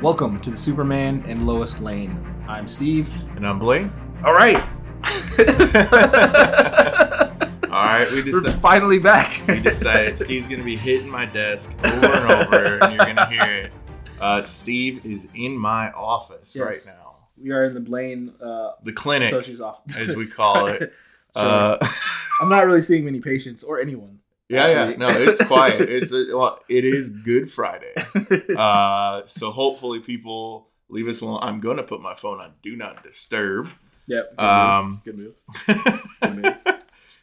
Welcome to the Superman and Lois Lane. I'm Steve. And I'm Blaine. All right. All right, we We're finally back. we decided Steve's gonna be hitting my desk over and over, and you're gonna hear it. Uh, Steve is in my office Yes. right now, we are in the Blaine uh, the clinic, Associate's office. as we call it. So, Uh, I'm not really seeing many patients or anyone. Yeah, yeah, no, it's quiet. It's uh, well, it is Good Friday, uh, so hopefully people leave us alone. I'm gonna put my phone on Do Not Disturb. yep. Good Um, move. Good move. Good move.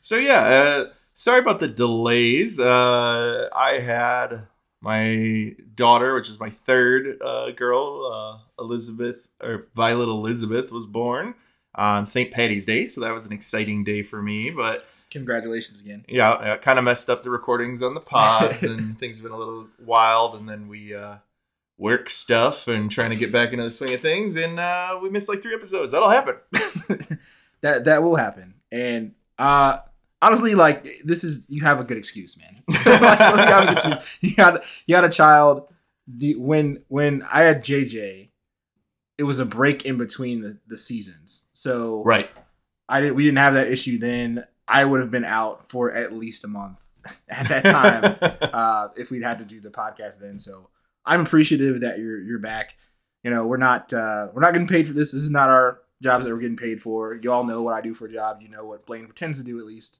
so yeah, uh, sorry about the delays. Uh, I had my daughter, which is my third uh, girl, uh, Elizabeth or Violet Elizabeth, was born on St. Patty's Day, so that was an exciting day for me. But Congratulations again. yeah, it kind of messed up the recordings on the pods, and things have been a little wild. And then we uh, work stuff and trying to get back into the swing of things, and uh, we missed like three episodes. That'll happen. that that will happen. And uh honestly, like this is you have a good excuse, man. Like, you, have a good excuse. you had you had a child. The when when I had JJ, it was a break in between the, the seasons. So Right. I didn't we didn't have that issue then. I would have been out for at least a month at that time uh, if we'd had to do the podcast then. So I'm appreciative that you're you're back. You know, we're not uh, we're not getting paid for this. This is not our jobs that we're getting paid for. You all know what I do for a job. You know what Blaine pretends to do at least.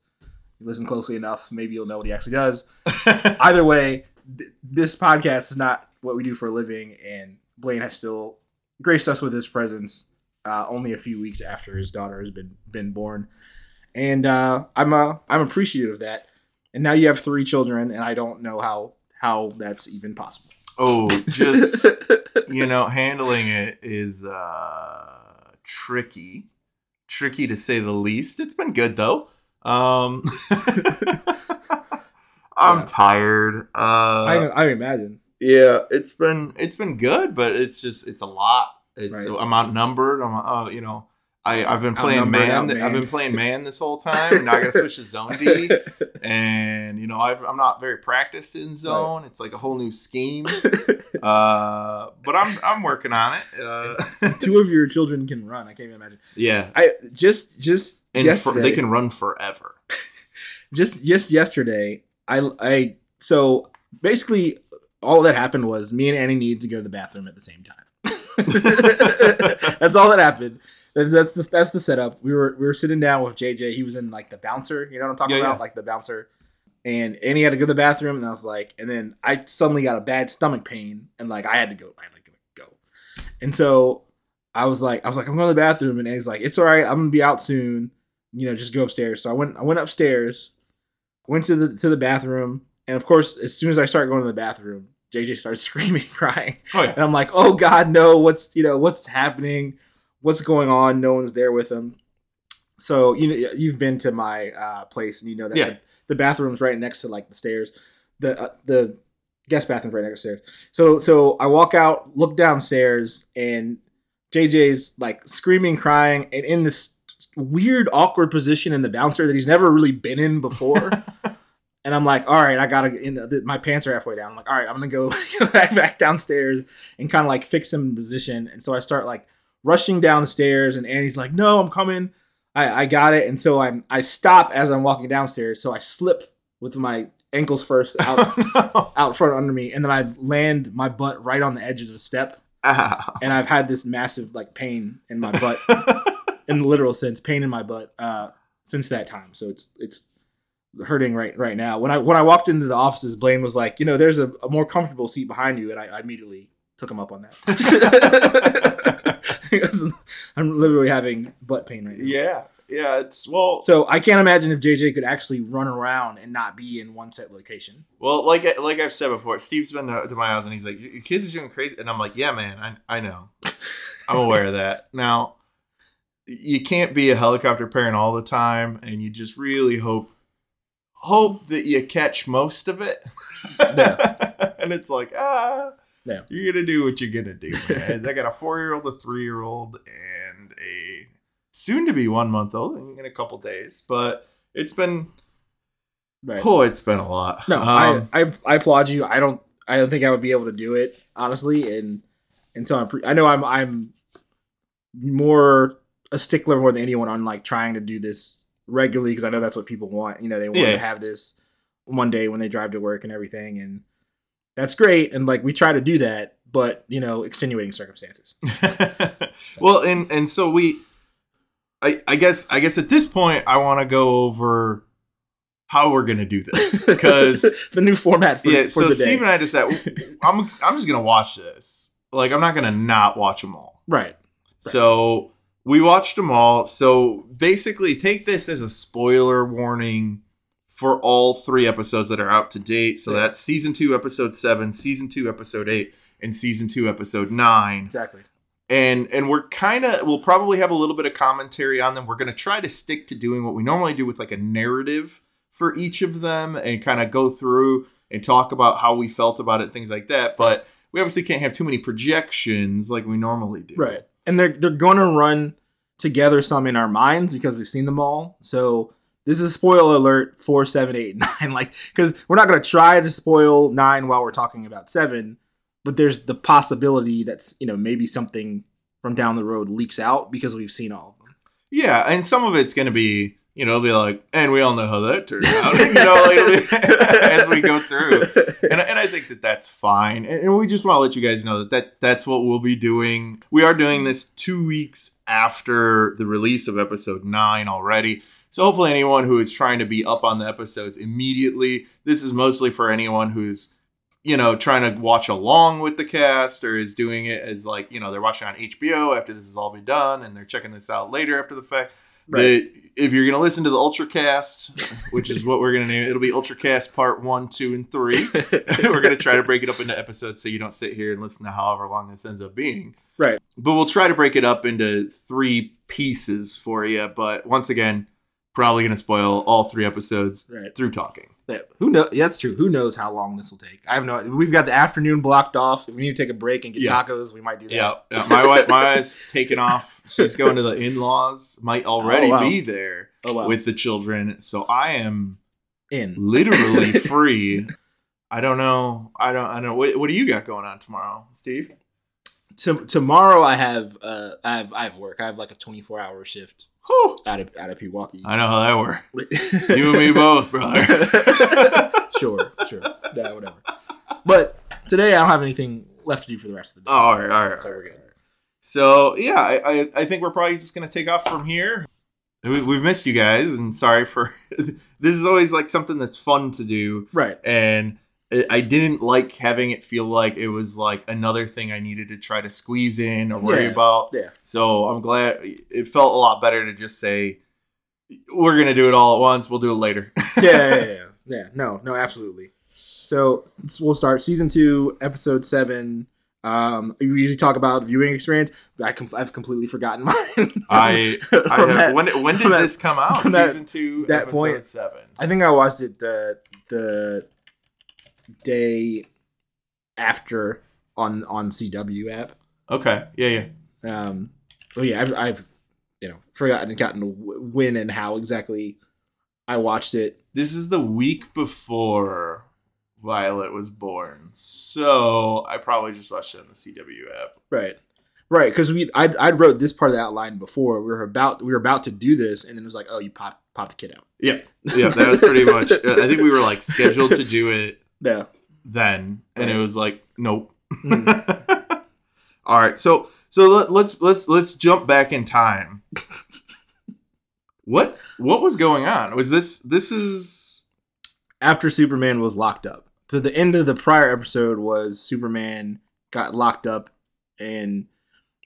You listen closely enough, maybe you'll know what he actually does. Either way, th- this podcast is not what we do for a living, and Blaine has still graced us with his presence uh, only a few weeks after his daughter has been been born, and uh, I'm uh, I'm appreciative of that. And now you have three children, and I don't know how how that's even possible. oh, just you know, handling it is uh tricky. Tricky to say the least. It's been good though. Um I'm Yeah. tired. I, Uh I imagine. Yeah, it's been it's been good, but it's just it's a lot. It's Right. I'm outnumbered. I'm uh, you know, I, I've been playing man. I've been playing man this whole time. Now I gotta switch to zone D. and you know I've, i'm not very practiced in zone it's like a whole new scheme uh but i'm i'm working on it uh Two of your children can run. I can't even imagine. yeah I just just and for, yesterday, they can run forever just just yesterday. I I so basically all that happened was me and Annie needed to go to the bathroom at the same time. that's all that happened. That's the, that's the setup. We were we were sitting down with JJ. He was in like the bouncer. You know what I'm talking Yeah, about, yeah. like the bouncer. And Annie had to go to the bathroom, and I was like, and then I suddenly got a bad stomach pain, and like I had to go. I had to go. And so I was like, I was like, I'm going to the bathroom, and Annie's like, it's all right. I'm gonna be out soon. You know, just go upstairs. So I went. I went upstairs, went to the to the bathroom, and of course, as soon as I start going to the bathroom, JJ starts screaming, crying. oh yeah And I'm like, oh God, no, what's you know, what's happening? What's going on? No one's there with him. So you know you've been to my uh, place and you know that Yeah. the, the bathroom's right next to like the stairs. The uh, the guest bathroom's right next to the stairs. So so I walk out, look downstairs, and JJ's like screaming, crying, and in this weird, awkward position in the bouncer that he's never really been in before. And I'm like, all right, I gotta. You know, th- my pants are halfway down. I'm like, all right, I'm gonna go back, back downstairs and kind of like fix him in position. And so I start like rushing down the stairs, and Annie's like, no, I'm coming. I, I got it. And so I'm I stop as I'm walking downstairs. So I slip with my ankles first out out front under me, and then I land my butt right on the edge of the step. Ow. And I've had this massive like pain in my butt, in the literal sense, pain in my butt uh, since that time. So it's it's hurting right right now. When I when I walked into the offices, Blaine was like, you know, there's a, a more comfortable seat behind you, and I, I immediately took him up on that. I'm literally having butt pain right now. yeah yeah it's well So I can't imagine if JJ could actually run around and not be in one set location. well like I- like i've said before steve's been to, to my house and he's like your kids are doing crazy and i'm like yeah man i, I know i'm aware of that now you can't be a helicopter parent all the time and you just really hope hope that you catch most of it and it's like ah Yeah. you're gonna do what you're gonna do man. i got a four-year-old a three-year-old and a soon to be one month old in, in a couple days but it's been Right. oh it's been a lot No, Um, I, I I applaud you. I don't I don't think I would be able to do it honestly, and and so I'm pre- I know I'm I'm more a stickler more than anyone on like trying to do this regularly because I know that's what people want. You know, they want Yeah. to have this one day when they drive to work and everything, and that's great. And like we try to do that, but you know, extenuating circumstances. well, and and so we, I I guess I guess at this point I want to go over how we're gonna do this because the new format for, yeah. for So. Steve and I decided I'm I'm just gonna watch this. Like I'm not gonna not watch them all. right. So we watched them all. So basically, take this as a spoiler warning for all three episodes that are out to date. So Yeah. that's season two, episode seven, season two, episode eight, and season two, episode nine. Exactly. And and we're kind of we'll probably have a little bit of commentary on them. We're going to try to stick to doing what we normally do with like a narrative for each of them and kind of go through and talk about how we felt about it, things like that. But we obviously can't have too many projections like we normally do. Right. And they're they're going to run together some in our minds because we've seen them all. So this is spoiler alert for seven, eight, nine. Like because we're not going to try to spoil nine while we're talking about seven, but there's the possibility that's you know maybe something from down the road leaks out because we've seen all of them. Yeah, and some of it's going to be, you know, it'll be like, and we all know how that turned out, you know, like, as we go through. And, and I think that that's fine. And, and we just want to let you guys know that, that that's what we'll be doing. We are doing this two weeks after the release of episode nine already. So hopefully, anyone who is trying to be up on the episodes immediately, this is mostly for anyone who's, you know, trying to watch along with the cast or is doing it as like, you know, they're watching on HBO after this has all been done and they're checking this out later after the fact. Right. The- if you're going to listen to the Ultracast, which is what we're going to name it, it'll be Ultracast part one, two, and three. we're going to try to break it up into episodes so you don't sit here and listen to however long this ends up being. Right. But we'll try to break it up into three pieces for you. But once again, probably going to spoil all three episodes Right. through talking. Yeah, who knows? Yeah, that's true. Who knows how long this will take? I have no. We've got the afternoon blocked off. If we need to take a break and get Yeah. tacos, we might do that. Yeah, yeah. My wife, my wife's taken off. She's going to the in-laws. Might already Oh, wow. be there Oh wow. with the children. So I am in. literally free. I don't know. I don't. I don't. What, what do you got going on tomorrow, Steve? To, tomorrow I have uh I have I have work. I have like a 24 hour shift Whew. out of out of Pewaukee. I know how that works. You and me both, brother. sure, sure. Yeah, whatever. But today I don't have anything left to do for the rest of the day. Oh, all right, all right, So all we're right. good. So yeah, I, I, I think we're probably just gonna take off from here. We, we've missed you guys, and sorry for this is always like something that's fun to do, Right. and I- didn't like having it feel like it was like another thing I needed to try to squeeze in or worry Yeah. about. Yeah. So I'm glad it felt a lot better to just say we're gonna do it all at once. We'll do it later. Yeah, yeah, yeah, yeah. No, no, absolutely. So we'll start season two, episode seven. Um, we usually talk about viewing experience. I com- I've completely forgotten mine. I, I have, that- when when did that- this come out? that- Season two, that episode point- seven. I think I watched it the the day after on on CW app. Okay, yeah, yeah. Um, oh yeah, I've, I've you know forgotten gotten when and how exactly I watched it. This is the week before Violet was born, so I probably just watched it on the CW app. Right, right. Because we I I wrote this part of the outline before we were about we were about to do this, and then it was like, oh, you popped popped a kid out. Yeah, yeah, that was pretty much. I think we were like scheduled to do it Yeah. then, and it was like, nope. Mm. All right, so so let, let's let's let's jump back in time. what what was going on? Was this this is After Superman was locked up. So the end of the prior episode was Superman got locked up, and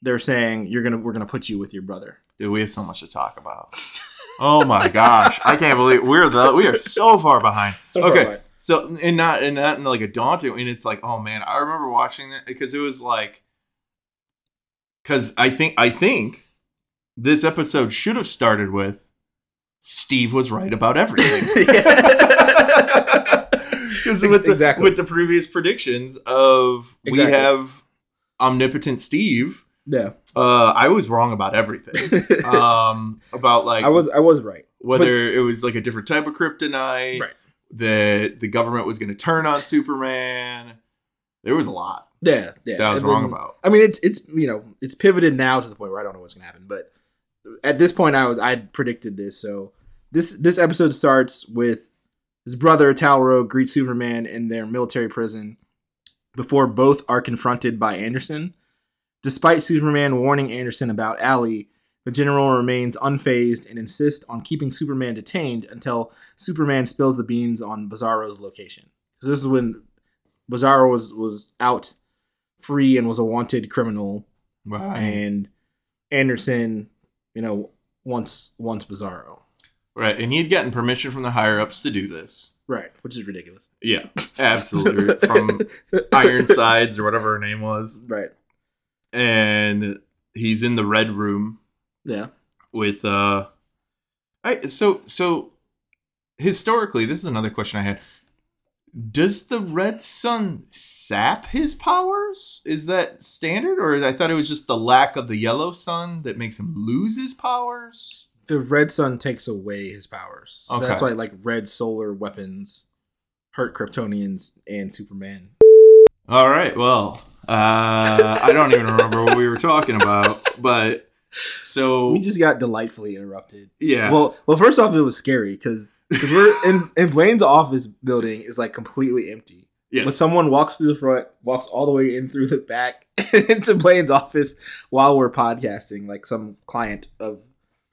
they're saying you're gonna we're gonna put you with your brother. dude? We have so much to talk about. Oh my gosh, I can't believe we're the we are so far behind. So okay, So and not and not in like a daunting and it's like, oh man, I remember watching that because it was like because I think I think this episode should have started with Steve was right about everything. Because with the Exactly. with the previous predictions of we have omnipotent Steve, yeah. uh, I was wrong about everything. Um, about like I was I was right. whether it was like a different type of kryptonite, Right. That the government was going to turn on Superman. There was a lot. Yeah, yeah. that I was And wrong then- about. I mean, it's it's you know it's pivoted now to the point where I don't know what's gonna happen. But at this point, I was I predicted this. So this this episode starts with his brother Tal-Rho greets Superman in their military prison before both are confronted by Anderson. Despite Superman warning Anderson about Ally, the general remains unfazed and insists on keeping Superman detained until Superman spills the beans on Bizarro's location. So this is when Bizarro was was out free and was a wanted criminal, Right. and Anderson, you know, wants wants Bizarro. Right. And he'd gotten permission from the higher ups to do this. Right, which is ridiculous. Yeah. Absolutely. from Ironsides or whatever her name was. right. And he's in the red room Yeah. with uh I so so historically, this is another question I had. Does the red sun sap his powers? Is that standard or I thought it was just the lack of the yellow sun that makes him lose his powers? The red sun takes away his powers. So that's why like red solar weapons hurt Kryptonians and Superman. All right. Well, uh, I don't even remember what we were talking about, but so We just got delightfully interrupted. yeah. Well, well, first off, it was scary because we're in in Blaine's office building is like completely empty. yes. But someone walks through the front, walks all the way in through the back into Blaine's office while we're podcasting, like some client of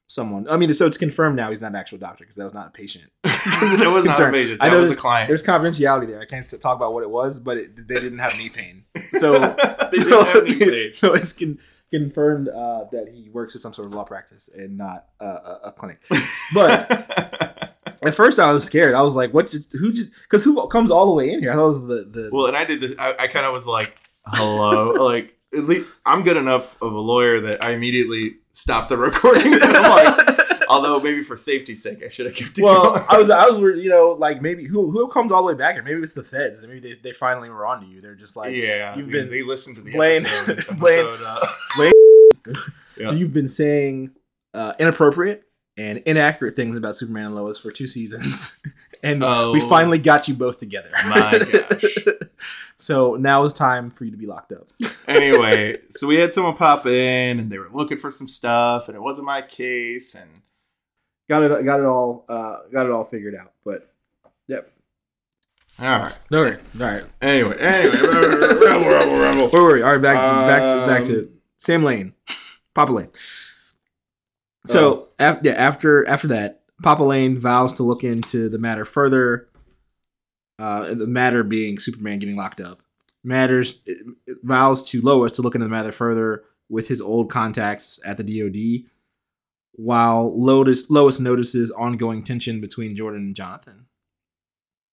someone. I mean, so it's confirmed now he's not an actual doctor because that was not a patient. that was not a patient. I know was a client. There's confidentiality there. I can't talk about what it was, but it, they didn't have knee pain. So, they so, didn't have any pain. so it's con- confirmed uh, that he works at some sort of law practice and not uh, a, a clinic. But at first, I was scared. I was like, "What? Just who just? Because who comes all the way in here? I thought it was the the well, and I did this. I, I kind of was like, "Hello," like at least I'm good enough of a lawyer that I immediately stopped the recording. I'm like, although maybe for safety's sake, I should have kept it well, going. I was, I was, you know, like maybe who who comes all the way back here? Maybe it's the feds. Maybe they, they finally were onto you. They're just like, yeah, you've they, been- they listened to the Blaine- episode. Blaine- episode, uh, Yeah. you've been saying uh, inappropriate and inaccurate things about Superman and Lois for two seasons, and Oh. we finally got you both together. My gosh. so now it's time for you to be locked up. anyway, so we had someone pop in, and they were looking for some stuff, and it wasn't my case, and Got it, got it all, uh, got it all figured out. But yep. all right. All right, all right. Anyway, anyway, rebel, rebel, rebel. Where were we? All right, back to back to back to Um, Sam Lane, Papa Lane. So af- yeah, after after that, Papa Lane vows to look into the matter further. Uh, the matter being Superman getting locked up. Matters it- it vows to Lois to look into the matter further with his old contacts at the DoD. While Lois Lois notices ongoing tension between Jordan and Jonathan.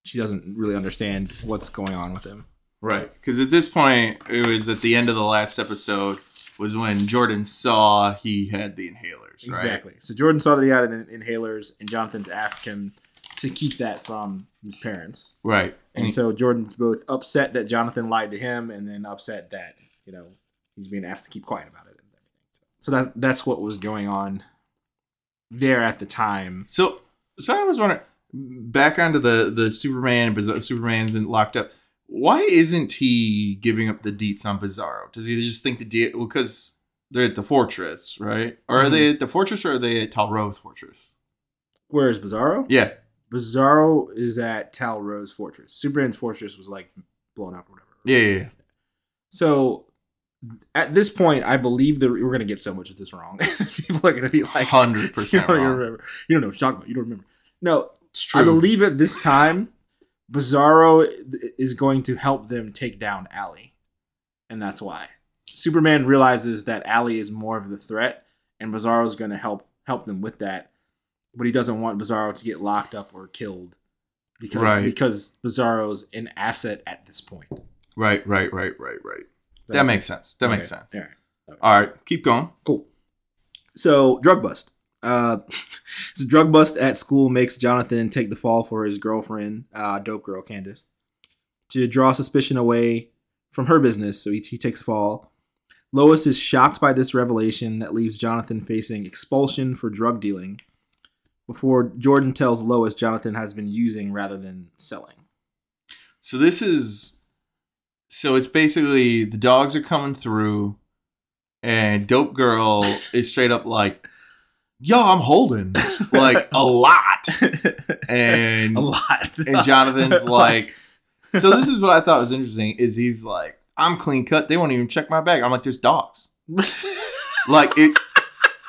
She doesn't really understand what's going on with him. Right, because at this point, it was at the end of the last episode was when Jordan saw he had the inhalers. Right? Exactly. So Jordan saw that he had in- inhalers, and Jonathan's asked him to keep that from his parents. Right. And so Jordan's both upset that Jonathan lied to him, and then upset that you know he's being asked to keep quiet about it. So, so that that's what was going on there at the time. So, so I was wondering, back onto the the Superman, Biz- Superman's locked up. Why isn't he giving up the deets on Bizarro? Does he just think the deal? Well, because they're at the fortress, right? Or are they mm-hmm. at the fortress, or are they at Tal-Rho's fortress? Where is Bizarro? Yeah. Bizarro is at Tal-Rho's Fortress. Superman's fortress was like blown up or whatever. Yeah, yeah, yeah. So at this point, I believe that we're gonna get so much of this wrong. People are gonna be like, Hundred you percent don't wrong. remember. You don't know what you're talking about. You don't remember. No, It's I believe at this time, Bizarro is going to help them take down Ally, and that's why Superman realizes that Ally is more of the threat, and Bizarro is going to help help them with that. But he doesn't want Bizarro to get locked up or killed because Right. because Bizarro's an asset at this point. Right, right, right, right, right. That That's- makes sense. That makes sense. All right. All right, keep going. Cool. So, drug bust. Uh, this drug bust at school makes Jonathan take the fall for his girlfriend, uh, dope girl Candace, to draw suspicion away from her business. So he, he takes a fall. Lois is shocked by this revelation that leaves Jonathan facing expulsion for drug dealing. Before Jordan tells Lois Jonathan has been using rather than selling. So this is so it's basically the dogs are coming through, and Dope Girl is straight up like, "Yo, I'm holding like a lot," and a lot. and Jonathan's like, so this is what I thought was interesting is he's like, I'm clean cut. They won't even check my bag. I'm like, there's dogs. Like it.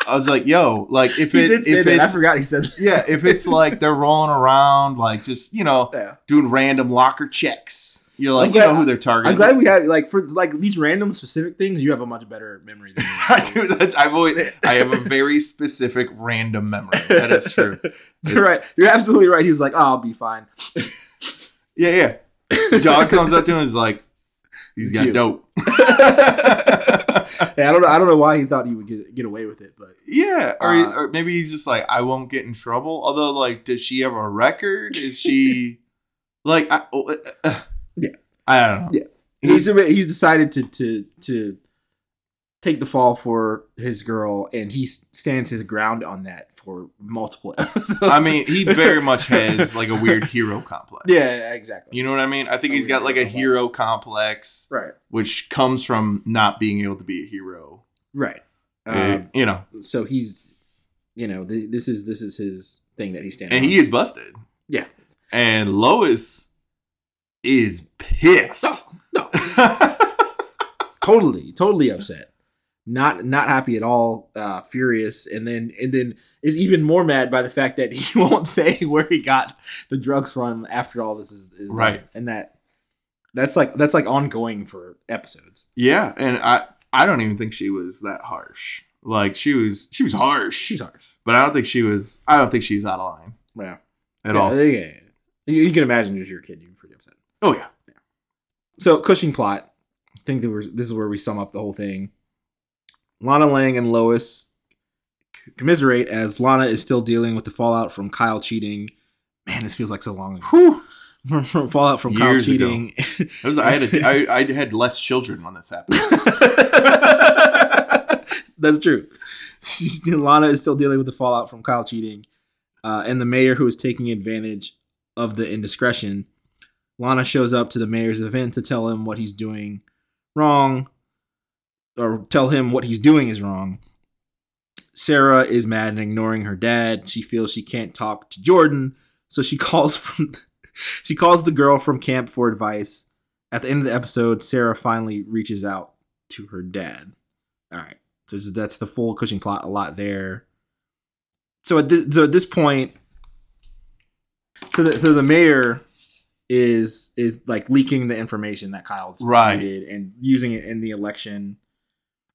I was like, yo, like if he it if that. I it's forgot he said. that. yeah, if it's like they're rolling around, like just you know Yeah. doing random locker checks, you're like, I'm you know who they're targeting. I'm glad we have like for like these random specific things. You have a much better memory than me. I do. That's, I've always. I have a very specific random memory. That is true. You're right. You're absolutely right. He was like, "Oh, I'll be fine." Yeah, yeah. The dog comes up to him and is like, he's got dope. Yeah, I don't know. I don't know why he thought he would get get away with it, but Yeah, or, Uh, or maybe he's just like, I won't get in trouble. Although, like, does she have a record? Is she like, I, uh, uh, Yeah. I don't know. Yeah. he's he's decided to to to take the fall for his girl, and he stands his ground on that for multiple episodes. I mean, he very much has like a weird hero complex. yeah, exactly. You know what I mean? I think A he's got like a hero complex, right, which comes from not being able to be a hero. right. Uh, Um, you know, so he's, you know, th- this is this is his thing that he's standing. and on. he is busted. Yeah. And Lois is pissed. No, no. totally totally upset not not happy at all uh furious and then and then is even more mad by the fact that he won't say where he got the drugs from after all this is, is done. Right. and that that's like that's like ongoing for episodes yeah, and I I don't even think she was that harsh. Like she was she was harsh. she's harsh, but I don't think she was I don't think she's out of line yeah at yeah, all. yeah, yeah. You, you can imagine as your kid upset Oh yeah. So Cushing plot. I think that we're, this is where we sum up the whole thing. Lana Lang and Lois commiserate as Lana is still dealing with the fallout from Kyle cheating. Man, this feels like so long ago. Whew. From fallout from Kyle Years ago. cheating. Was, I had a, I, I had less children when this happened. That's true. Lana is still dealing with the fallout from Kyle cheating, uh, and the mayor who is taking advantage of the indiscretion. Lana shows up to the mayor's event to tell him what he's doing wrong, or tell him what he's doing is wrong. Sarah is mad and ignoring her dad. She feels she can't talk to Jordan, so she calls from she calls the girl from camp for advice. At the end of the episode, Sarah finally reaches out to her dad. All right, so that's the full Cushing plot. A lot there. So at this, so at this point, so the, so the mayor is is like leaking the information that Kyle Right. and using it in the election.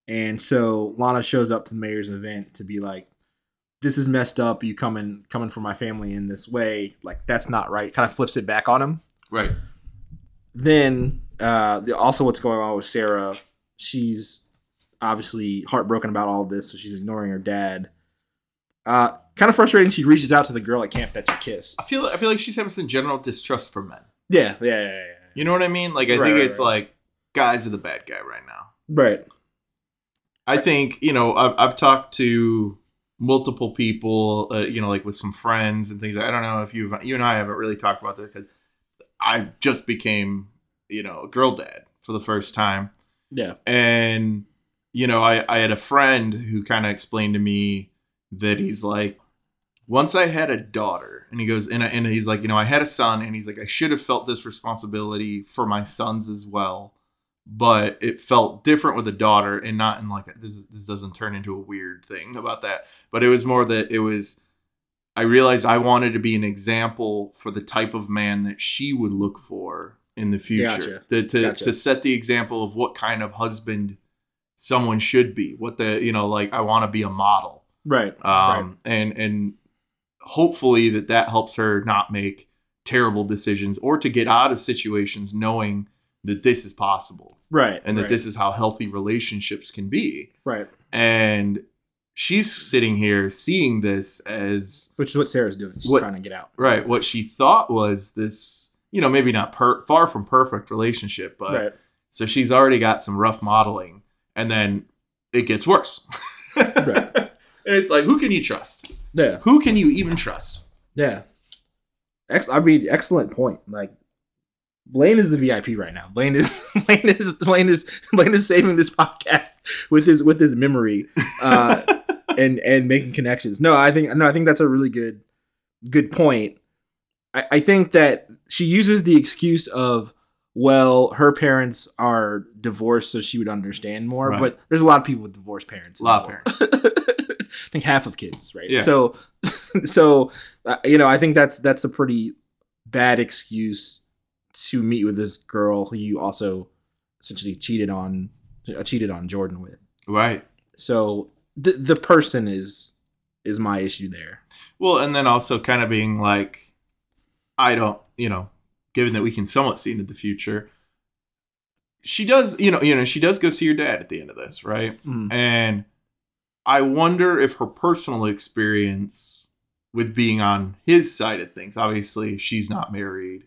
And so Lana shows up to the mayor's event to be like, "This is messed up. You coming coming for my family in this way? Like that's not right." Kind of flips it back on him right. then uh the, also what's going on with sarah she's obviously heartbroken about all this so she's ignoring her dad uh kind of frustrating she reaches out to the girl at camp that she kissed I feel I feel like she's having some general distrust for men. yeah yeah yeah, yeah. You know what I mean? Like I Right, think right, it's right. like guys are the bad guy right now. right I think you know I've I've talked to multiple people, uh, you know, like with some friends and things. I don't know if you you and I haven't really talked about this because I just became you know a girl dad for the first time, yeah and you know I I had a friend who kind of explained to me that he's like once I had a daughter, and he goes, and, I, and he's like, you know, I had a son, and he's like, I should have felt this responsibility for my sons as well, but it felt different with a daughter, and not in like a, this. This doesn't turn into a weird thing about that, but it was more that it was. I realized I wanted to be an example for the type of man that she would look for in the future, Gotcha. to to, Gotcha. to set the example of what kind of husband someone should be. What the you know, like I want to be a model right um, and and hopefully that that helps her not make terrible decisions or to get out of situations knowing that this is possible. Right and that right, this is how healthy relationships can be. Right. And she's sitting here seeing this as which is what sarah's doing. She's What- trying to get out. Right what she thought was this you know maybe not per- far from perfect relationship but right. so she's already got some rough modeling and then it gets worse. Right. And it's like who can you trust yeah who can you even trust yeah Ex- i mean excellent point like blaine is the vip right now blaine is Lane is Lane is Lane is saving this podcast with his with his memory, uh, and and making connections. No, I think no, I think that's a really good good point. I, I think that she uses the excuse of well, her parents are divorced, so she would understand more. Right. But there's a lot of people with divorced parents. A lot of parents. I think half of kids, right? Yeah. So, so uh, you know, I think that's that's a pretty bad excuse to meet with this girl who you also essentially cheated on, uh, cheated on Jordan with. right. So the the person is is my issue there. Well, and then also kind of being like, I don't, you know, given that we can somewhat see into the future, she does, you know, you know, she does go see your dad at the end of this, right? Mm. And I wonder if her personal experience with being on his side of things, obviously she's not married,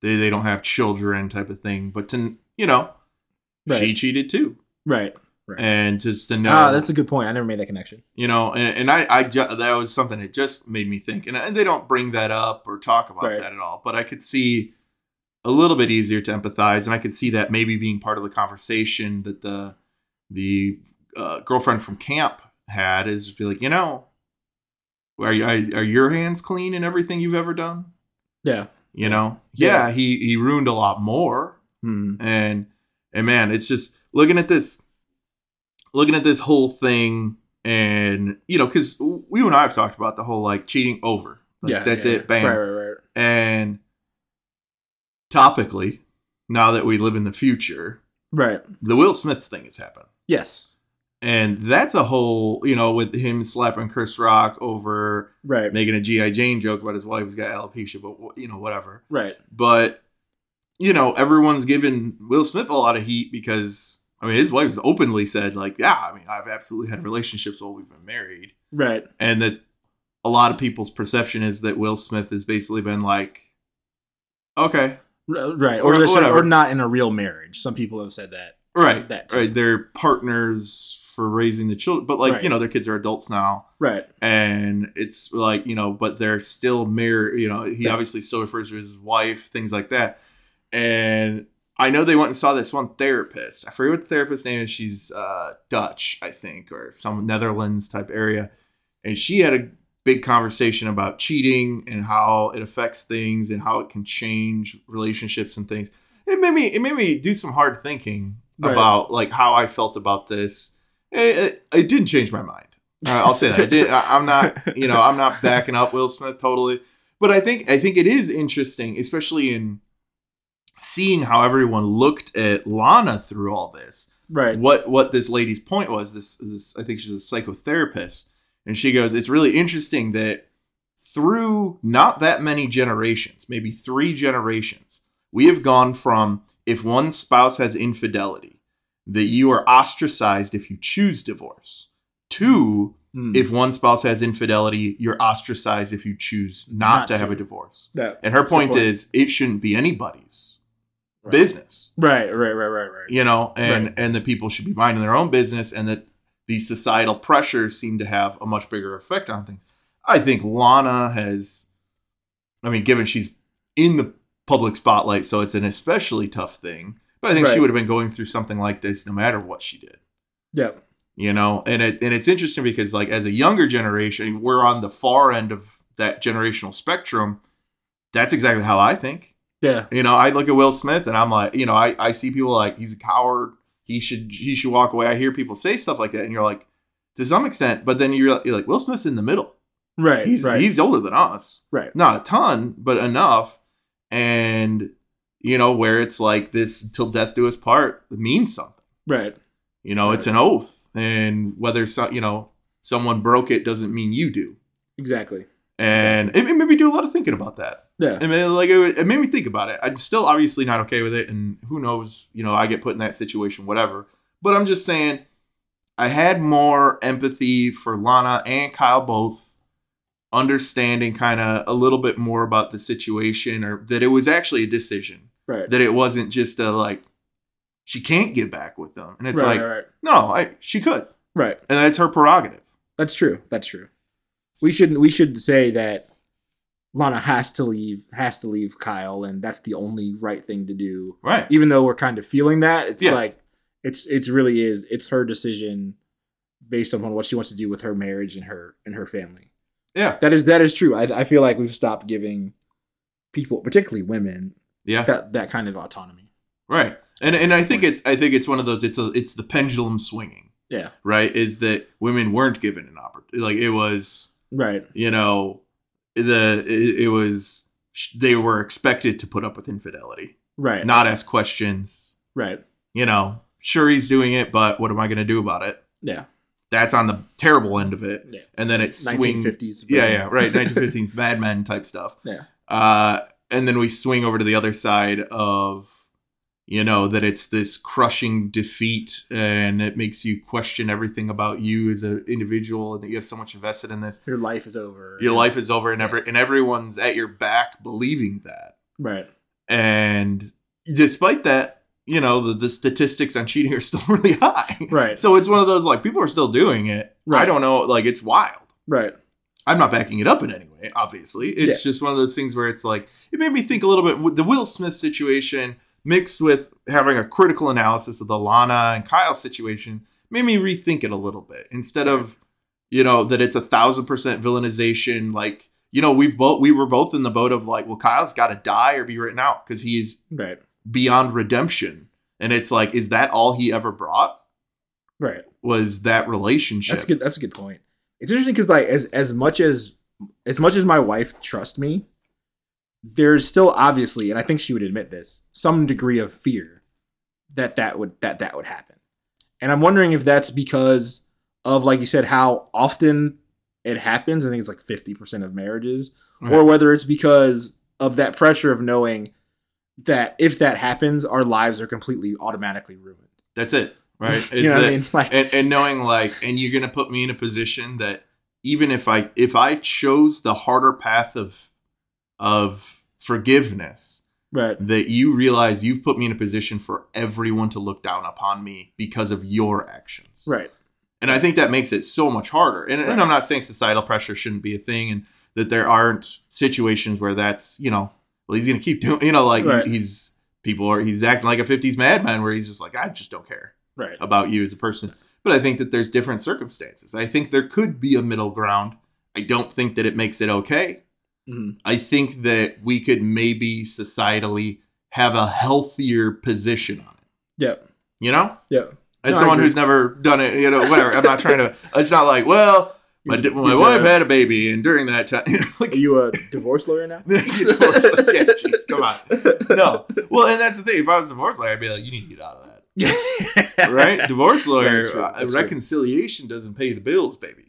they they don't have children, type of thing, but to you know, she cheated too, Right. and just to know, Ah, that's a good point. I never made that connection. you know and, and i i ju- that was something that just made me think and, and they don't bring that up or talk about Right. that at all but i could see a little bit easier to empathize and i could see that maybe being part of the conversation that the the uh, girlfriend from camp had is just be like you know are, you, are, are your hands clean in everything you've ever done Yeah. you know Yeah. yeah, he he ruined a lot more Hmm. and and man it's just looking at this looking at this whole thing and you know because you and i have talked about the whole like cheating over like, yeah. that's yeah, it bam Right. Right. Right. and topically now that we live in the future Right. the will smith thing has happened Yes. And that's a whole you know with him slapping chris rock over Right. making a gi jane joke about his wife who's got alopecia but you know whatever Right. but you know everyone's given will smith a lot of heat because i mean his wife's openly said like yeah i mean i've absolutely had relationships while we've been married Right. and that a lot of people's perception is that will smith has basically been like okay Right. Or Or, or, or not in a real marriage. Some people have said that. Right That right. they're partners for raising the children but like Right. you know their kids are adults now. Right. and it's like you know but they're still married you know he obviously still refers to his wife things like that. And i know they went and saw this one therapist. I forget what the therapist's name is. She's uh dutch i think or some netherlands type area. And she had a big conversation about cheating and how it affects things and how it can change relationships and things. It made me it made me do some hard thinking Right. about like how i felt about this it, it, it didn't change my mind uh, I'll say that. I did, I, I'm not, you know, I'm not backing up Will Smith totally, but I think I think it is interesting, especially in seeing how everyone looked at Lana through all this. Right. What what this lady's point was. This this I think she's a psychotherapist, and she goes, it's really interesting that through not that many generations, maybe three generations, we have gone from if one spouse has infidelity, that you are ostracized if you choose divorce, Two, Hmm. if one spouse has infidelity, you're ostracized if you choose not, Not to, have a divorce. Yeah. And her That's a good point point. is, it shouldn't be anybody's Right. business, Right. Right. Right. Right. Right. you know, and Right. and the people should be minding their own business, and that these societal pressures seem to have a much bigger effect on things. I think Lana has, I mean, given she's in the public spotlight, so it's an especially tough thing. But I think she would have been going through something like this no matter what she did Yeah. you know and it and it's interesting because like as a younger generation we're on the far end of that generational spectrum that's exactly how i think Yeah. you know i look at will smith and i'm like you know i, I see people like he's a coward he should he should walk away i hear people say stuff like that and you're like to some extent but then you're, you're like will smith's in the middle Right. he's right. he's older than us right. not a ton but enough and you know where it's like this till death do us part means something Right. you know, it's an oath, and whether so, you know someone broke it doesn't mean you do. Exactly. And it, it made me do a lot of thinking about that. Yeah. I mean, like it, it made me think about it. I'm still obviously not okay with it, and who knows? You know, I get put in that situation, whatever. But I'm just saying, I had more empathy for Lana and Kyle both, understanding kind of a little bit more about the situation, or that it was actually a decision, Right. that it wasn't just a like she can't get back with them, and it's right, like right. No, I she could, Right. and that's her prerogative. That's true. That's true. We shouldn't. we should say that Lana has to leave, has to leave Kyle, and that's the only right thing to do. Right. Even though we're kind of feeling that, it's Yeah. like it's it's really is it's her decision based upon what she wants to do with her marriage and her and her family. Yeah. That is that is true. I, I feel like we've stopped giving people, particularly women, Yeah. that that kind of autonomy. Right. And and I think it's I think it's one of those it's a it's the pendulum swinging, Yeah. right? Is that women weren't given an opportunity like it was, Right. you know, the it, it was they were expected to put up with infidelity, Right. not ask questions, right. you know. Sure he's doing it, but what am I going to do about it? Yeah. That's on the terrible end of it. Yeah. And then it swings 1950s. Yeah, version. yeah, right. 1950s Mad Men type stuff. Yeah. Uh, and then we swing over to the other side of, you know, that it's this crushing defeat and it makes you question everything about you as an individual and that you have so much invested in this. Your life is over. Your life is over and every and everyone's at your back believing that. Right. And despite that, you know, the, the statistics on cheating are still really high. Right. So it's one of those like people are still doing it. right. I don't know, like it's wild. Right. I'm not backing it up in any way, obviously. It's just one of those things where it's like, it made me think a little bit with the Will Smith situation mixed with having a critical analysis of the Lana and Kyle situation made me rethink it a little bit. Instead of, you know, that it's a thousand percent villainization, like, you know, we've both, we were both in the boat of like, well, Kyle's got to die or be written out because he's Right. beyond redemption. And it's like, is that all he ever brought? Right. Was that relationship? That's good. That's a good point. It's interesting because like as as much as as much as my wife trusts me, there's still obviously, and I think she would admit this, some degree of fear that that would that that would happen. And I'm wondering if that's because of like you said how often it happens. I think it's like 50% of marriages, or whether it's because of that pressure of knowing that if that happens, our lives are completely automatically ruined. That's it. Right. It's you know what that- I mean? Like, and, and knowing like and you're gonna put me in a position that even if i if i chose the harder path of of forgiveness right, that you realize you've put me in a position for everyone to look down upon me because of your actions right, and i think that makes it so much harder and, Right. and i'm not saying societal pressure shouldn't be a thing and that there aren't situations where that's you know well he's gonna keep doing you know like Right. he's people are he's acting like a 50s madman where he's just like i just don't care right, about you as a person. But I think that there's different circumstances. I think there could be a middle ground. I don't think that it makes it okay. Mhm. I think that we could maybe societally have a healthier position on it. yeah, You know? yeah. As No, someone who's never done it, you know, whatever. I'm not trying to. It's not like, well, my, You- my you, wife had a baby, and during that time, like, Are you a divorce lawyer now? Divorce lawyer. Yeah, jeez, come on. no. Well, and that's the thing. If I was a divorce lawyer, I'd be like, you need to get out of that. right? Divorce lawyer That's true. uh, That's true. reconciliation doesn't pay the bills, baby.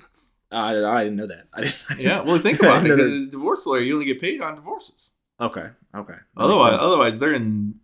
Uh, I, didn't- I didn't know that. I didn't, Yeah, well, think about it. Because divorce lawyer, you only get paid on divorces. Okay. Okay. That Otherwise, otherwise they're in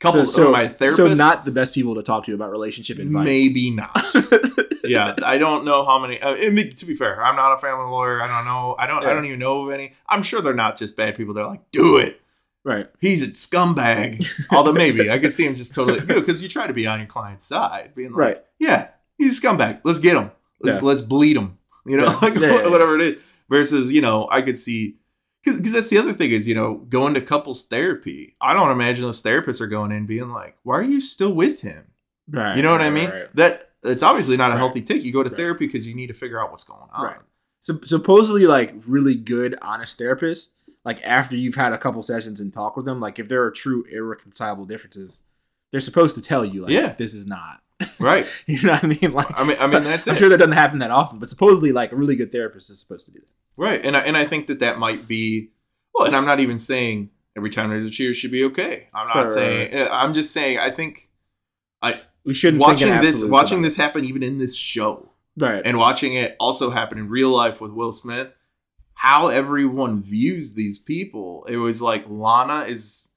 couples. so, so, my therapist, so not the best people to talk to about relationship advice. maybe not. yeah, I don't know how many. Uh, to be fair, I'm not a family lawyer. I don't know. I don't. I don't even know of any. I'm sure they're not just bad people. They're like, do it. Right. He's a scumbag. Although maybe I could see him just totally because you try to be on your client's side, being like, Right. yeah, he's a scumbag. Let's get him. Let's Yeah. let's bleed him. You know, Yeah. like Yeah, whatever it is. Versus, you know, I could see because that's the other thing is you know going to couples therapy. I don't imagine those therapists are going in being like, why are you still with him? Right. You know what I mean? Right. That it's obviously not a Right. healthy take. You go to Right. therapy because you need to figure out what's going on. Right. So, supposedly, like really good, honest therapists, like after you've had a couple sessions and talk with them, like if there are true irreconcilable differences, they're supposed to tell you, like, Yeah. this is not. Right. you know what I mean? Like, I mean, I mean that's I'm it. sure that doesn't happen that often, but supposedly, like a really good therapist is supposed to do that. Right, and I, and I think that that might be well, and I'm not even saying every time there's a cheer should be okay. I'm not Right, right, saying. uh, I'm just saying I think I We shouldn't think watching this watching this happen even in this show right? and watching it also happen in real life with Will Smith, how everyone views these people. It was like Lana is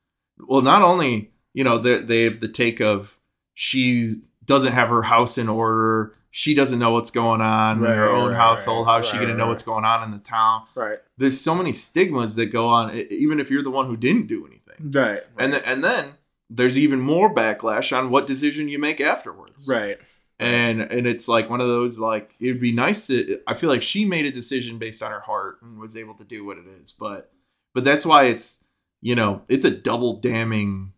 well, not only you know they they have the take of she doesn't have her house in order. She doesn't know what's going on Right, in her own right, household. right, How's she going to know what's going on in the town? right, there's so many stigmas that go on even if you're the one who didn't do anything right, right, and then and then there's even more backlash on what decision you make afterwards right, and and it's like one of those like it'd be nice to i feel like she made a decision based on her heart and was able to do what it is but but that's why it's you know it's a double damning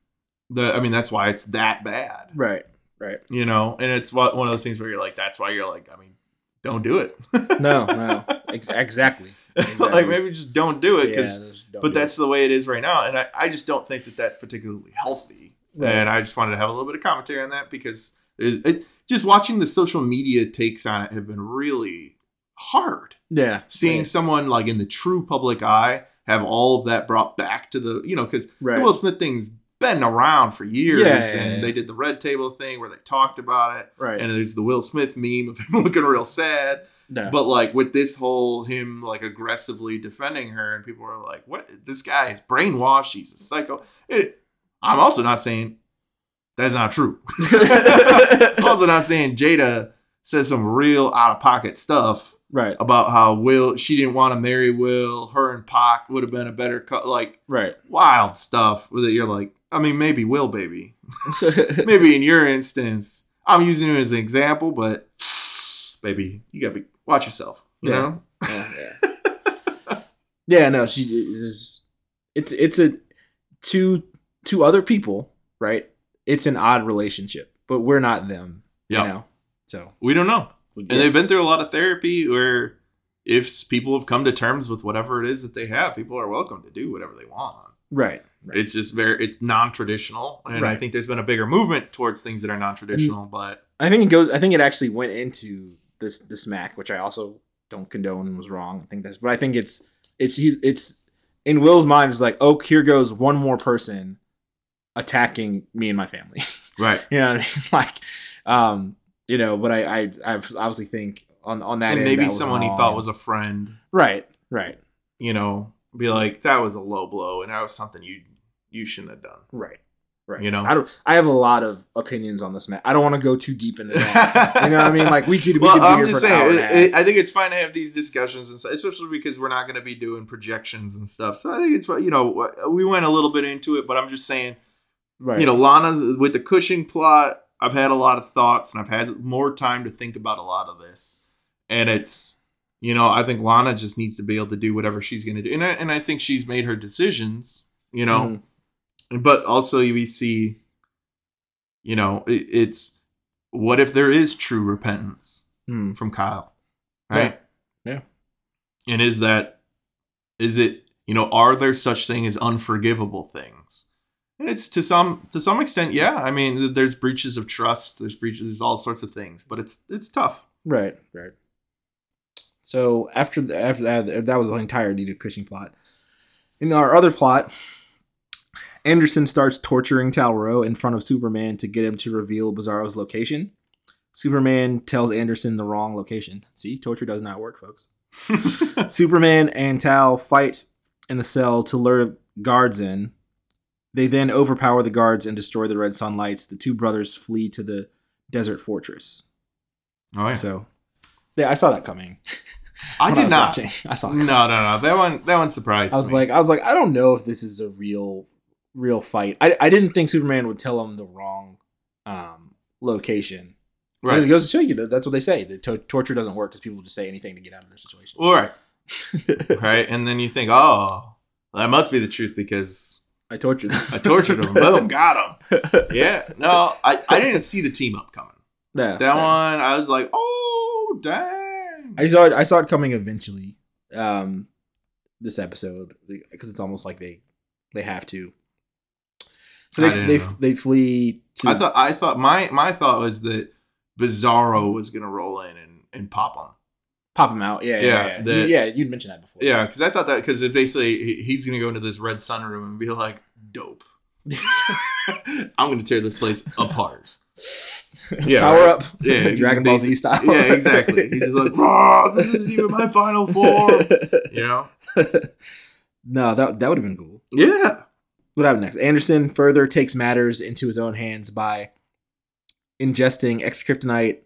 the i mean that's why it's that bad Right. Right. you know and it's what one of those things where you're like that's why you're like i mean don't do it No, no. Ex- exactly. Exactly. like maybe just don't do it because don't but that's the way it is right now and I, I just don't think that that's particularly healthy Right. and i just wanted to have a little bit of commentary on that because it, it, just watching the social media takes on it have been really hard. Yeah. seeing Yeah. someone like in the true public eye have all of that brought back to the you know because Right. the will smith thing's been around for years Yeah, yeah, and they did the red table thing where they talked about it Right. and there's the will smith meme of him looking real sad no. but like with this whole him like aggressively defending her, and people are like, "What? This guy is brainwashed. He's a psycho." It, I'm also not saying that's not true. Also not saying Jada says some real out of pocket stuff right. about how Will she didn't want to marry Will. Her and Pac would have been a better cut. Like Right. wild stuff that you're like. I mean, maybe Will, baby. maybe in your instance, I'm using it as an example, but baby, you gotta be watch yourself. You Yeah. know. yeah, yeah. yeah, no, she is. It's it's a two two other people, right? It's an odd relationship, but we're not them. Yeah. You know? So, We don't know. so And they've been through a lot of therapy where if people have come to terms with whatever it is that they have, people are welcome to do whatever they want. right, right. It's just very it's non-traditional. And I think there's been a bigger movement towards things that are non-traditional, but I think it goes. I think it actually went into this the smack, which I also don't condone and was wrong. I think that's, but I think it's it's he's it's in Will's mind. It's like, oh, here goes one more person attacking me and my family. right. you know, I mean? like, um, you know, but I I I obviously think on on that And end, maybe that someone he thought was a friend, right, right, you know, be like, that was a low blow and that was something you you shouldn't have done. right, right. You know? I don't. I have a lot of opinions on this man. I don't want to go too deep into that. you know what I mean? Like we could. We well, could be I'm just for an hour saying. it- I think it's fine to have these discussions and stuff, especially because we're not going to be doing projections and stuff. So I think it's. You know, we went a little bit into it, but I'm just saying. Right. You know, Lana's with the Cushing plot. I've had a lot of thoughts, and I've had more time to think about a lot of this. And it's, you know, I think Lana just needs to be able to do whatever she's going to do, and I, and I think she's made her decisions. You know, Mhm. but also we see you know it, it's what if there is true repentance Mhm. from kyle right Yeah. and is that is it you know are there such thing as unforgivable things and it's to some to some extent yeah i mean there's breaches of trust there's breaches there's all sorts of things but it's it's tough Right, right. So after the, after that, that was the entirety of the Cushing plot. In our other plot, Anderson starts torturing Tal-Rho in front of Superman to get him to reveal Bizarro's location. Superman tells Anderson the wrong location. See, torture does not work, folks. Superman and Tal fight in the cell to lure guards in. They then overpower the guards and destroy the red sunlights. The two brothers flee to the desert fortress. oh yeah So, yeah, I saw that coming. i did was not watching. I saw. no no no that one that one surprised I was me. like, I was like, I don't know if this is a real, real fight. I, I didn't think Superman would tell him the wrong um, location. Right. It goes to show you that that's what they say. The to- torture doesn't work because people just say anything to get out of their situation. well, right right and then you think oh that must be the truth because I tortured them. I tortured him. Boom, got him. Yeah. No, I, I didn't see the team up coming. Yeah, That one, I was like, oh, dang. I saw it. I saw it coming eventually. Um, this episode because it's almost like they they have to. So they they, know. they flee to. I thought, I thought, my, my thought was that Bizarro was going to roll in and, and pop him. Pop him out. Yeah, yeah, Yeah, yeah. the- yeah you'd mentioned that before. Yeah, because I thought that, because it basically he's going to go into this red sun room and be like, dope. I'm going to tear this place apart. Yeah, power right. up. Yeah, Dragon Ball Z style. Yeah, exactly. He's just like, "Ah, this isn't even my final form. You know? no, that that would have been cool. Yeah. What happened next? Anderson further takes matters into his own hands by ingesting X kryptonite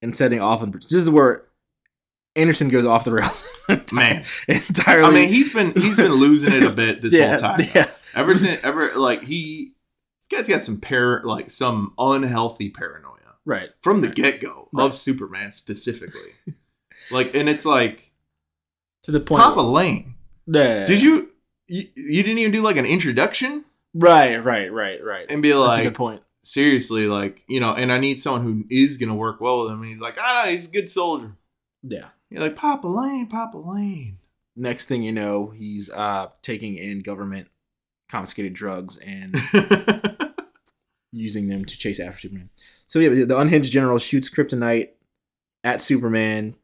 and setting off. On, this is where Anderson goes off the rails. Man. entirely. I mean, he's been he's been losing it a bit this yeah, whole time. Yeah, Ever since ever like he this guy's got some par like some unhealthy paranoia. Right. from the Right. get go Right. of Superman specifically. like, and it's like To the point. Papa Lane. Yeah. Did you, you? You didn't even do like an introduction Right, right, right, right. and be That's a like, good point. seriously, like you know. And I need someone who is gonna work well with him. And he's like, ah, he's a good soldier. Yeah. You're like Papa Lane, Papa Lane. Next thing you know, he's uh taking in government confiscated drugs and using them to chase after Superman. So yeah, the- the unhinged general shoots Kryptonite at Superman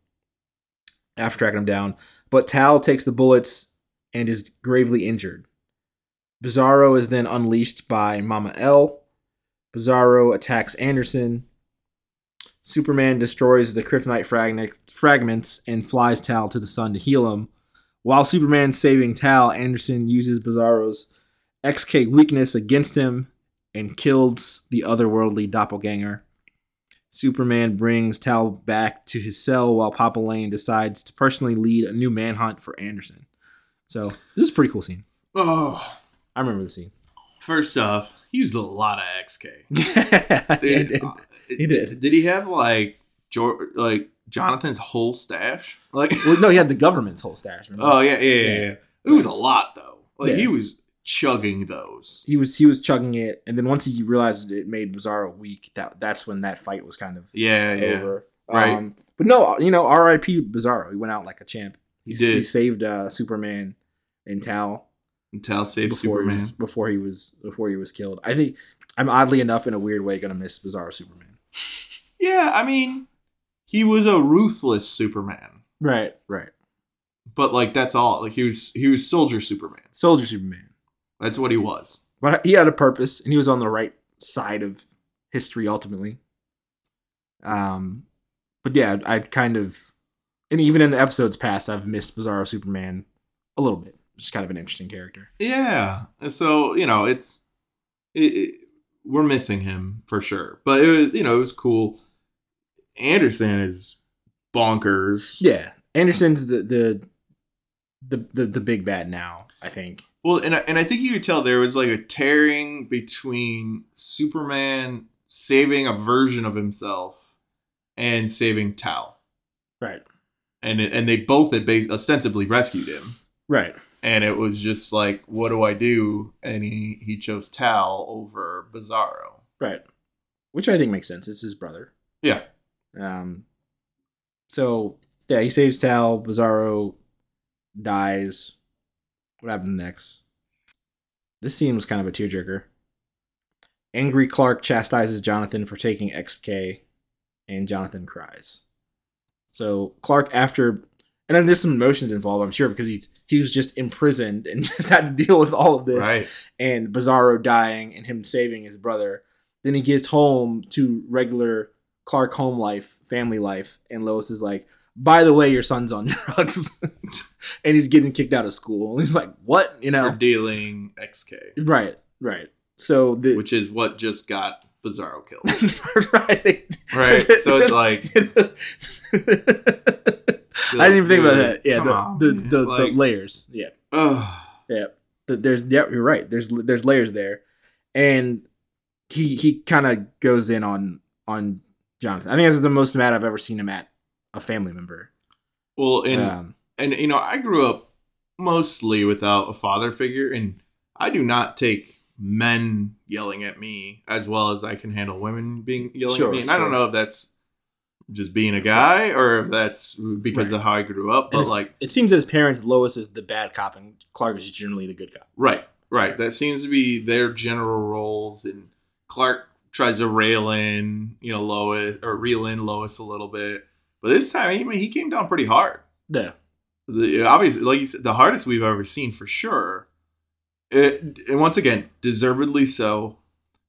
after tracking him down, but Tal takes the bullets and is gravely injured. Bizarro is then unleashed by Mama L. Bizarro attacks Anderson. Superman destroys the kryptonite fragments and flies Tal to the sun to heal him. While Superman's saving Tal, Anderson uses Bizarro's XK weakness against him and kills the otherworldly doppelganger. Superman brings Tal back to his cell while Papa Lane decides to personally lead a new manhunt for Anderson. So this is a pretty cool scene. oh, I remember the scene. first off, he used a lot of XK. yeah, Dude, it- uh, He did. Did he have like George, like Jonathan's whole stash? Like, well, no, he had the government's whole stash. Remember? oh yeah, yeah, yeah, yeah. It was a lot though. Like Yeah. he was chugging those. he was he was chugging it, and then once he realized it made Bizarro weak, that that's when that fight was kind of Yeah, yeah. over. Right. Um, but no, you know, R.I.P. Bizarro. He went out like a champ. He He, did. he saved uh, Superman and Tal Until save before Superman. he was before he was before he was killed. I think I'm oddly enough in a weird way gonna miss Bizarro Superman. Yeah, I mean, he was a ruthless Superman, Right, right. but like that's all. Like he was, he was soldier Superman. Soldier Superman. That's what he was. But he had a purpose, and he was on the right side of history ultimately. Um, but yeah, I kind of, and even in the episodes past, I've missed Bizarro Superman a little bit. Just kind of an interesting character. Yeah, so you know, it's it, it- we're missing him for sure. But it was, you know, it was cool. Anderson is bonkers. Yeah, Anderson's the the the the, the big bad now. I think. Well, and I, and I think you could tell there was like a tearing between Superman saving a version of himself and saving Tal, Right. and and they both had bas- ostensibly rescued him, Right. And it was just like, what do I do? And he he chose Tal over Bizarro. Right. Which I think makes sense. It's his brother. Yeah, Um. So yeah, he saves Tal. Bizarro dies. What happened next? This scene was kind of a tearjerker. Angry Clark chastises Jonathan for taking XK, and Jonathan cries. So Clark, after, and then there's some emotions involved, I'm sure, because he's he was just imprisoned and just had to deal with all of this right. and Bizarro dying and him saving his brother. Then he gets home to regular Clark home life, family life, and Lois is like, "By the way, your son's on drugs," and he's getting kicked out of school. And he's like, "What?" You For know? dealing XK, Right, right. So the which is what just got Bizarro killed. right, Right. So it's like I didn't even think about that. Yeah, the on, the, the, Like- the layers. Yeah. Ugh. Yeah, Th- there's yeah, you're right. There's there's layers there, and he he kind of goes in on on Jonathan. I think this is the most mad I've ever seen him at a family member. well, and um, and you know, I grew up mostly without a father figure, and I do not take men yelling at me as well as I can handle women being yelling Sure, at me. And I don't know if that's just being a guy or if that's because Right. of how I grew up. But like, it seems as parents, Lois is the bad cop and Clark is generally the good cop. right, right, that seems to be their general roles. And Clark tries to rail in, you know, Lois or reel in Lois a little bit. But this time, I mean, he came down pretty hard. Yeah, the obviously like you said, the hardest we've ever seen for sure it, and once again deservedly so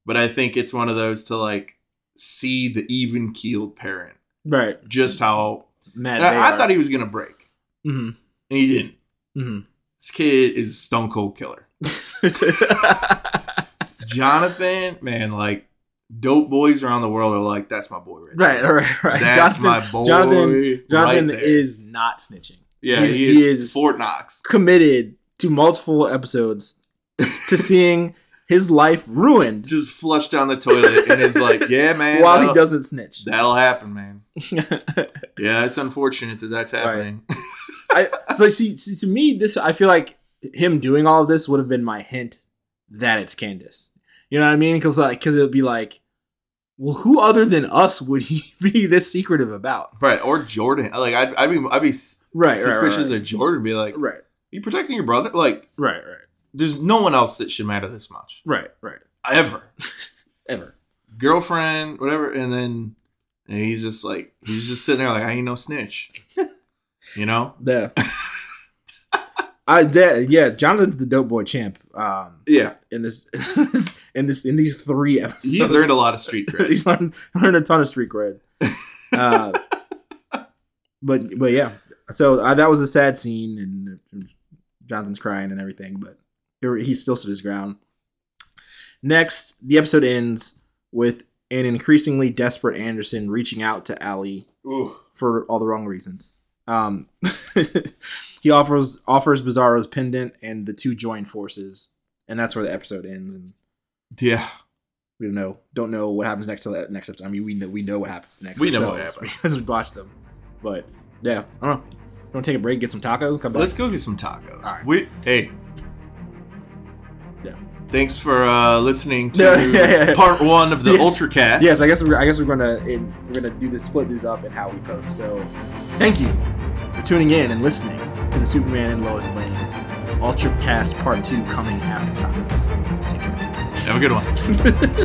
but i think it's one of those to like see the even keeled parent right. just how Mad. I, I thought he was gonna break hmm and he didn't hmm this kid is a stone cold killer jonathan man like dope boys around the world are like that's my boy right right, there. right, right. that's Jonathan, my boy Jonathan, Jonathan right is not snitching. yeah he's- he, he is is- fort knox Committed to multiple episodes to seeing his life ruined just flushed down the toilet, and it's like, yeah, man. while he doesn't snitch. That'll happen, man. Yeah, it's unfortunate that that's happening. I so see, see to me this I feel like him doing all of this would have been my hint that it's Candace. You know what I mean? Because like because it would be like, well, who other than us would he be this secretive about? Right, or Jordan. Like, I'd, I'd be, I'd be Right, suspicious right, of Jordan. Be like, right, you protecting your brother? Like, right, right, there's no one else that should matter this much right, right. ever. Ever. Girlfriend, whatever, and then and he's just like, he's just sitting there like, I ain't no snitch. you know? Yeah. I that, yeah, Jonathan's the dope boy champ. Um, Yeah, in this, in this, in these three episodes, he's earned a lot of street cred. he's learned, learned a ton of street cred. Uh, but but yeah, so uh, that was a sad scene, and Jonathan's crying and everything, but he, he still stood his ground. Next, the episode ends with an increasingly desperate Anderson reaching out to Ally Ooh. for all the wrong reasons. Um, he offers offers Bizarro's pendant, and the two join forces, and that's where the episode ends. And Yeah, we don't know don't know what happens next to that next episode. I mean, we know we know what happens next. We know what happens. because we watched them. But yeah, I don't know. You want to take a break, get some tacos, come back. let's go get some tacos. All right. We hey. Thanks for uh, listening to Yeah, yeah, yeah. part one of the Yes. Ultracast. yes, I guess we're I guess we're gonna we're gonna do this split these up and how we post. So thank you for tuning in and listening to the Superman and Lois Lane Ultracast Part Two coming after tacos. Take care. Have a good one.